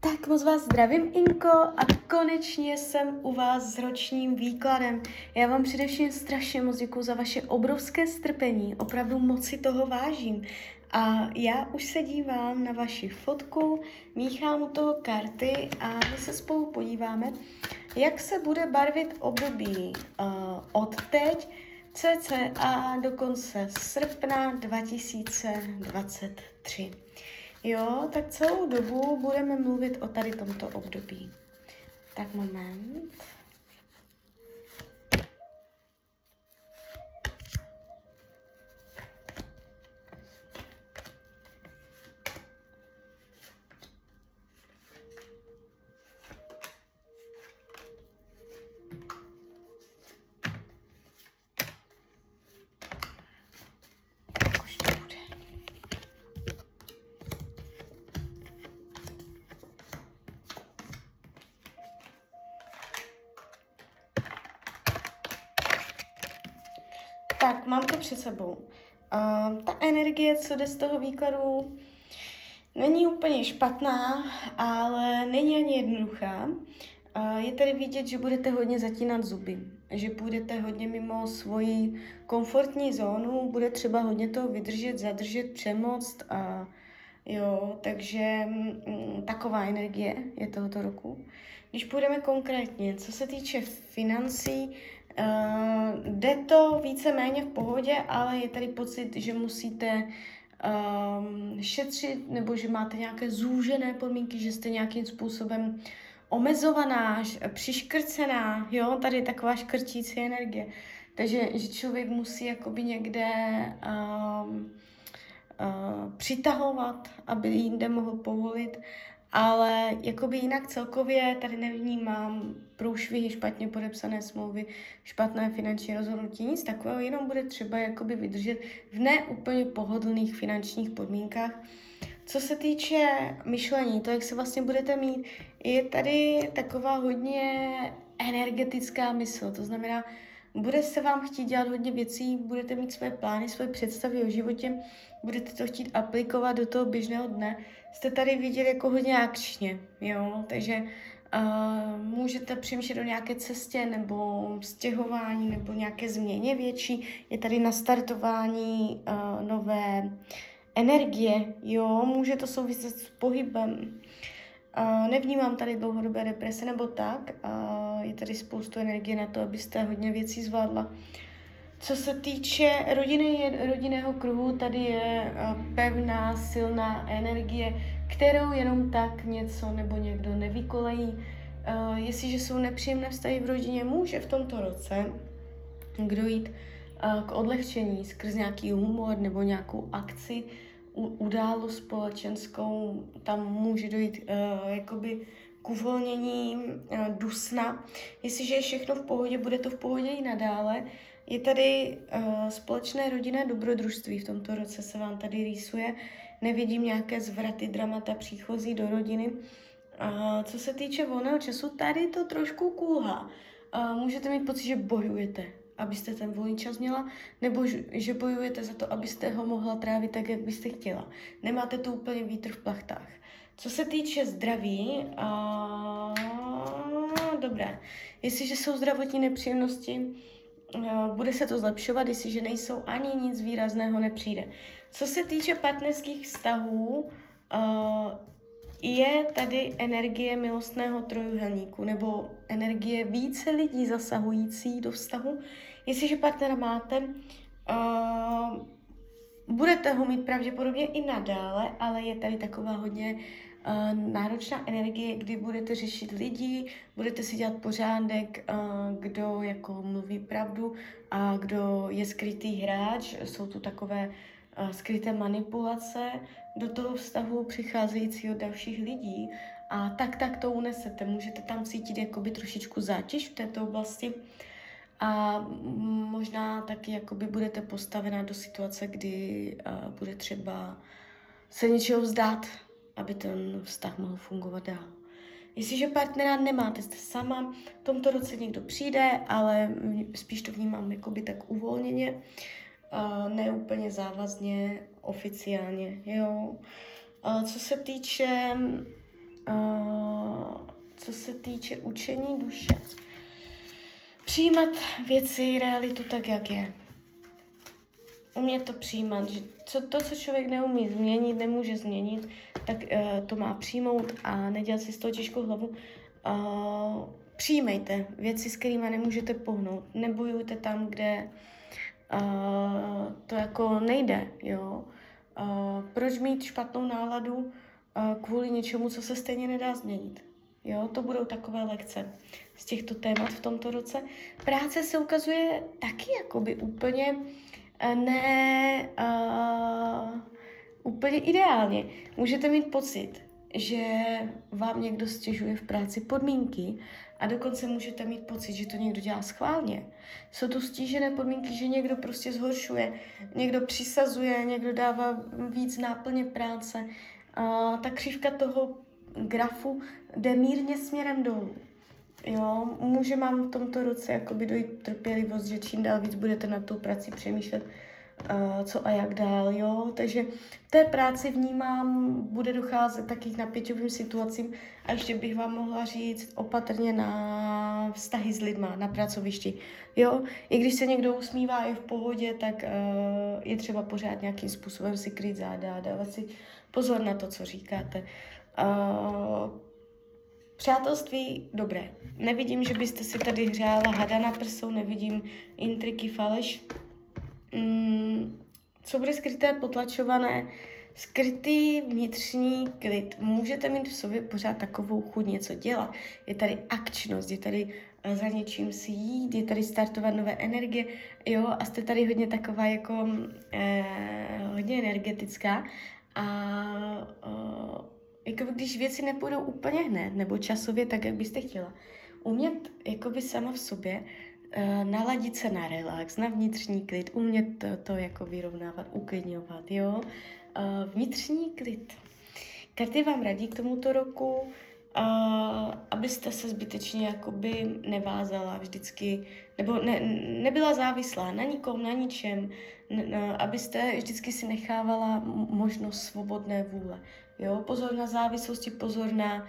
Tak moc vás zdravím, Inko, a konečně jsem u vás s ročním výkladem. Já vám především strašně moc děkuji za vaše obrovské strpení, opravdu moc si toho vážím. A já už se dívám na vaši fotku, míchám u toho karty a my se spolu podíváme, jak se bude barvit období uh, od teď cca do konce srpna 2023. Jo, tak celou dobu budeme mluvit o tady tomto období. Tak moment. Tak, mám to před sebou. Uh, ta energie, co jde z toho výkladu, není úplně špatná, ale není ani jednoduchá. Uh, je tady vidět, že budete hodně zatínat zuby, že budete hodně mimo svoji komfortní zónu, bude třeba hodně toho vydržet, zadržet, přemoct a jo, takže mm, taková energie je tohoto roku. Když půjdeme konkrétně, co se týče financí, Uh, jde to víceméně v pohodě, ale je tady pocit, že musíte um, šetřit nebo že máte nějaké zúžené podmínky, že jste nějakým způsobem omezovaná, přiškrcená, jo, tady je taková škrtící energie. Takže že člověk musí jakoby někde um, uh, přitahovat, aby jinde mohl povolit ale jakoby jinak celkově tady nevnímám průšvihy, špatně podepsané smlouvy, špatné finanční rozhodnutí, nic takového, jenom bude třeba jakoby vydržet v neúplně pohodlných finančních podmínkách. Co se týče myšlení, to, jak se vlastně budete mít, je tady taková hodně energetická mysl, to znamená, bude se vám chtít dělat hodně věcí, budete mít své plány, své představy o životě, budete to chtít aplikovat do toho běžného dne. Jste tady vidět jako hodně akčně, jo, takže uh, můžete přemýšlet o nějaké cestě nebo stěhování nebo nějaké změně větší. Je tady nastartování uh, nové energie, jo, může to souviset s pohybem. Nevnímám tady dlouhodobé deprese nebo tak. Je tady spoustu energie na to, abyste hodně věcí zvládla. Co se týče rodiny, rodinného kruhu, tady je pevná, silná energie, kterou jenom tak něco nebo někdo nevykolejí. Jestliže jsou nepříjemné vztahy v rodině, může v tomto roce dojít uh, k odlehčení skrz nějaký humor nebo nějakou akci, událost společenskou, tam může dojít uh, jakoby k uvolnění uh, dusna. Jestliže je všechno v pohodě, bude to v pohodě i nadále. Je tady uh, společné rodinné dobrodružství, v tomto roce se vám tady rýsuje. Nevidím nějaké zvraty, dramata, příchozí do rodiny. Uh, co se týče volného času, tady to trošku kulhá. Uh, můžete mít pocit, že bojujete abyste ten volný čas měla, nebo že bojujete za to, abyste ho mohla trávit tak, jak byste chtěla. Nemáte tu úplně vítr v plachtách. Co se týče zdraví, a... dobré, jestliže jsou zdravotní nepříjemnosti, bude se to zlepšovat, jestliže nejsou ani nic výrazného nepřijde. Co se týče partnerských vztahů, je tady energie milostného trojuhelníku nebo energie více lidí zasahující do vztahu. Jestliže partnera máte, uh, budete ho mít pravděpodobně i nadále, ale je tady taková hodně uh, náročná energie, kdy budete řešit lidi, budete si dělat pořádek, uh, kdo jako mluví pravdu a kdo je skrytý hráč. Jsou tu takové uh, skryté manipulace do toho vztahu přicházejícího dalších lidí a tak tak to unesete. Můžete tam cítit jakoby trošičku zátěž v této oblasti a možná taky jakoby budete postavena do situace, kdy uh, bude třeba se něčeho vzdát, aby ten vztah mohl fungovat dál. Jestliže partnera nemáte, jste sama, v tomto roce někdo přijde, ale spíš to vnímám jakoby tak uvolněně, uh, ne úplně závazně, oficiálně, jo. Uh, co se týče uh, co se týče učení duše. Přijímat věci, realitu tak, jak je. Umět to přijímat, že co, to, co člověk neumí změnit, nemůže změnit, tak uh, to má přijmout a nedělat si z toho těžkou hlavu. Uh, přijímejte věci, s kterými nemůžete pohnout. Nebojujte tam, kde uh, to jako nejde, jo. Uh, proč mít špatnou náladu uh, kvůli něčemu, co se stejně nedá změnit? Jo, to budou takové lekce z těchto témat v tomto roce. Práce se ukazuje taky jakoby úplně ne uh, úplně ideálně. Můžete mít pocit, že vám někdo stěžuje v práci podmínky a dokonce můžete mít pocit, že to někdo dělá schválně. Jsou tu stížené podmínky, že někdo prostě zhoršuje, někdo přisazuje, někdo dává víc náplně práce. A ta křivka toho grafu jde mírně směrem dolů. Jo, může vám v tomto roce jakoby dojít trpělivost, že čím dál víc budete na tou prací přemýšlet, uh, co a jak dál, jo. Takže v té práci vnímám, bude docházet taky k napěťovým situacím a ještě bych vám mohla říct opatrně na vztahy s lidma, na pracovišti, jo. I když se někdo usmívá, je v pohodě, tak uh, je třeba pořád nějakým způsobem si kryt záda a dávat si pozor na to, co říkáte. Uh, Přátelství, dobré. Nevidím, že byste si tady hřála hada na prsou, nevidím intriky, faleš. Mm, co bude skryté, potlačované, skrytý vnitřní klid. Můžete mít v sobě pořád takovou chuť něco dělat. Je tady akčnost, je tady eh, za něčím si jít, je tady startovat nové energie, jo, a jste tady hodně taková jako eh, hodně energetická a eh, jako když věci nepůjdou úplně hned nebo časově tak, jak byste chtěla, umět jakoby sama v sobě uh, naladit se na relax, na vnitřní klid, umět to, to jako vyrovnávat, uklidňovat, jo. Uh, vnitřní klid. Karty vám radí k tomuto roku, uh, abyste se zbytečně jakoby nevázala vždycky, nebo ne, nebyla závislá na nikom, na ničem, n, abyste vždycky si nechávala možnost svobodné vůle. Jo? Pozor na závislosti, pozor na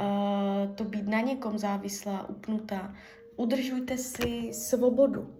uh, to být na někom závislá, upnutá. Udržujte si svobodu.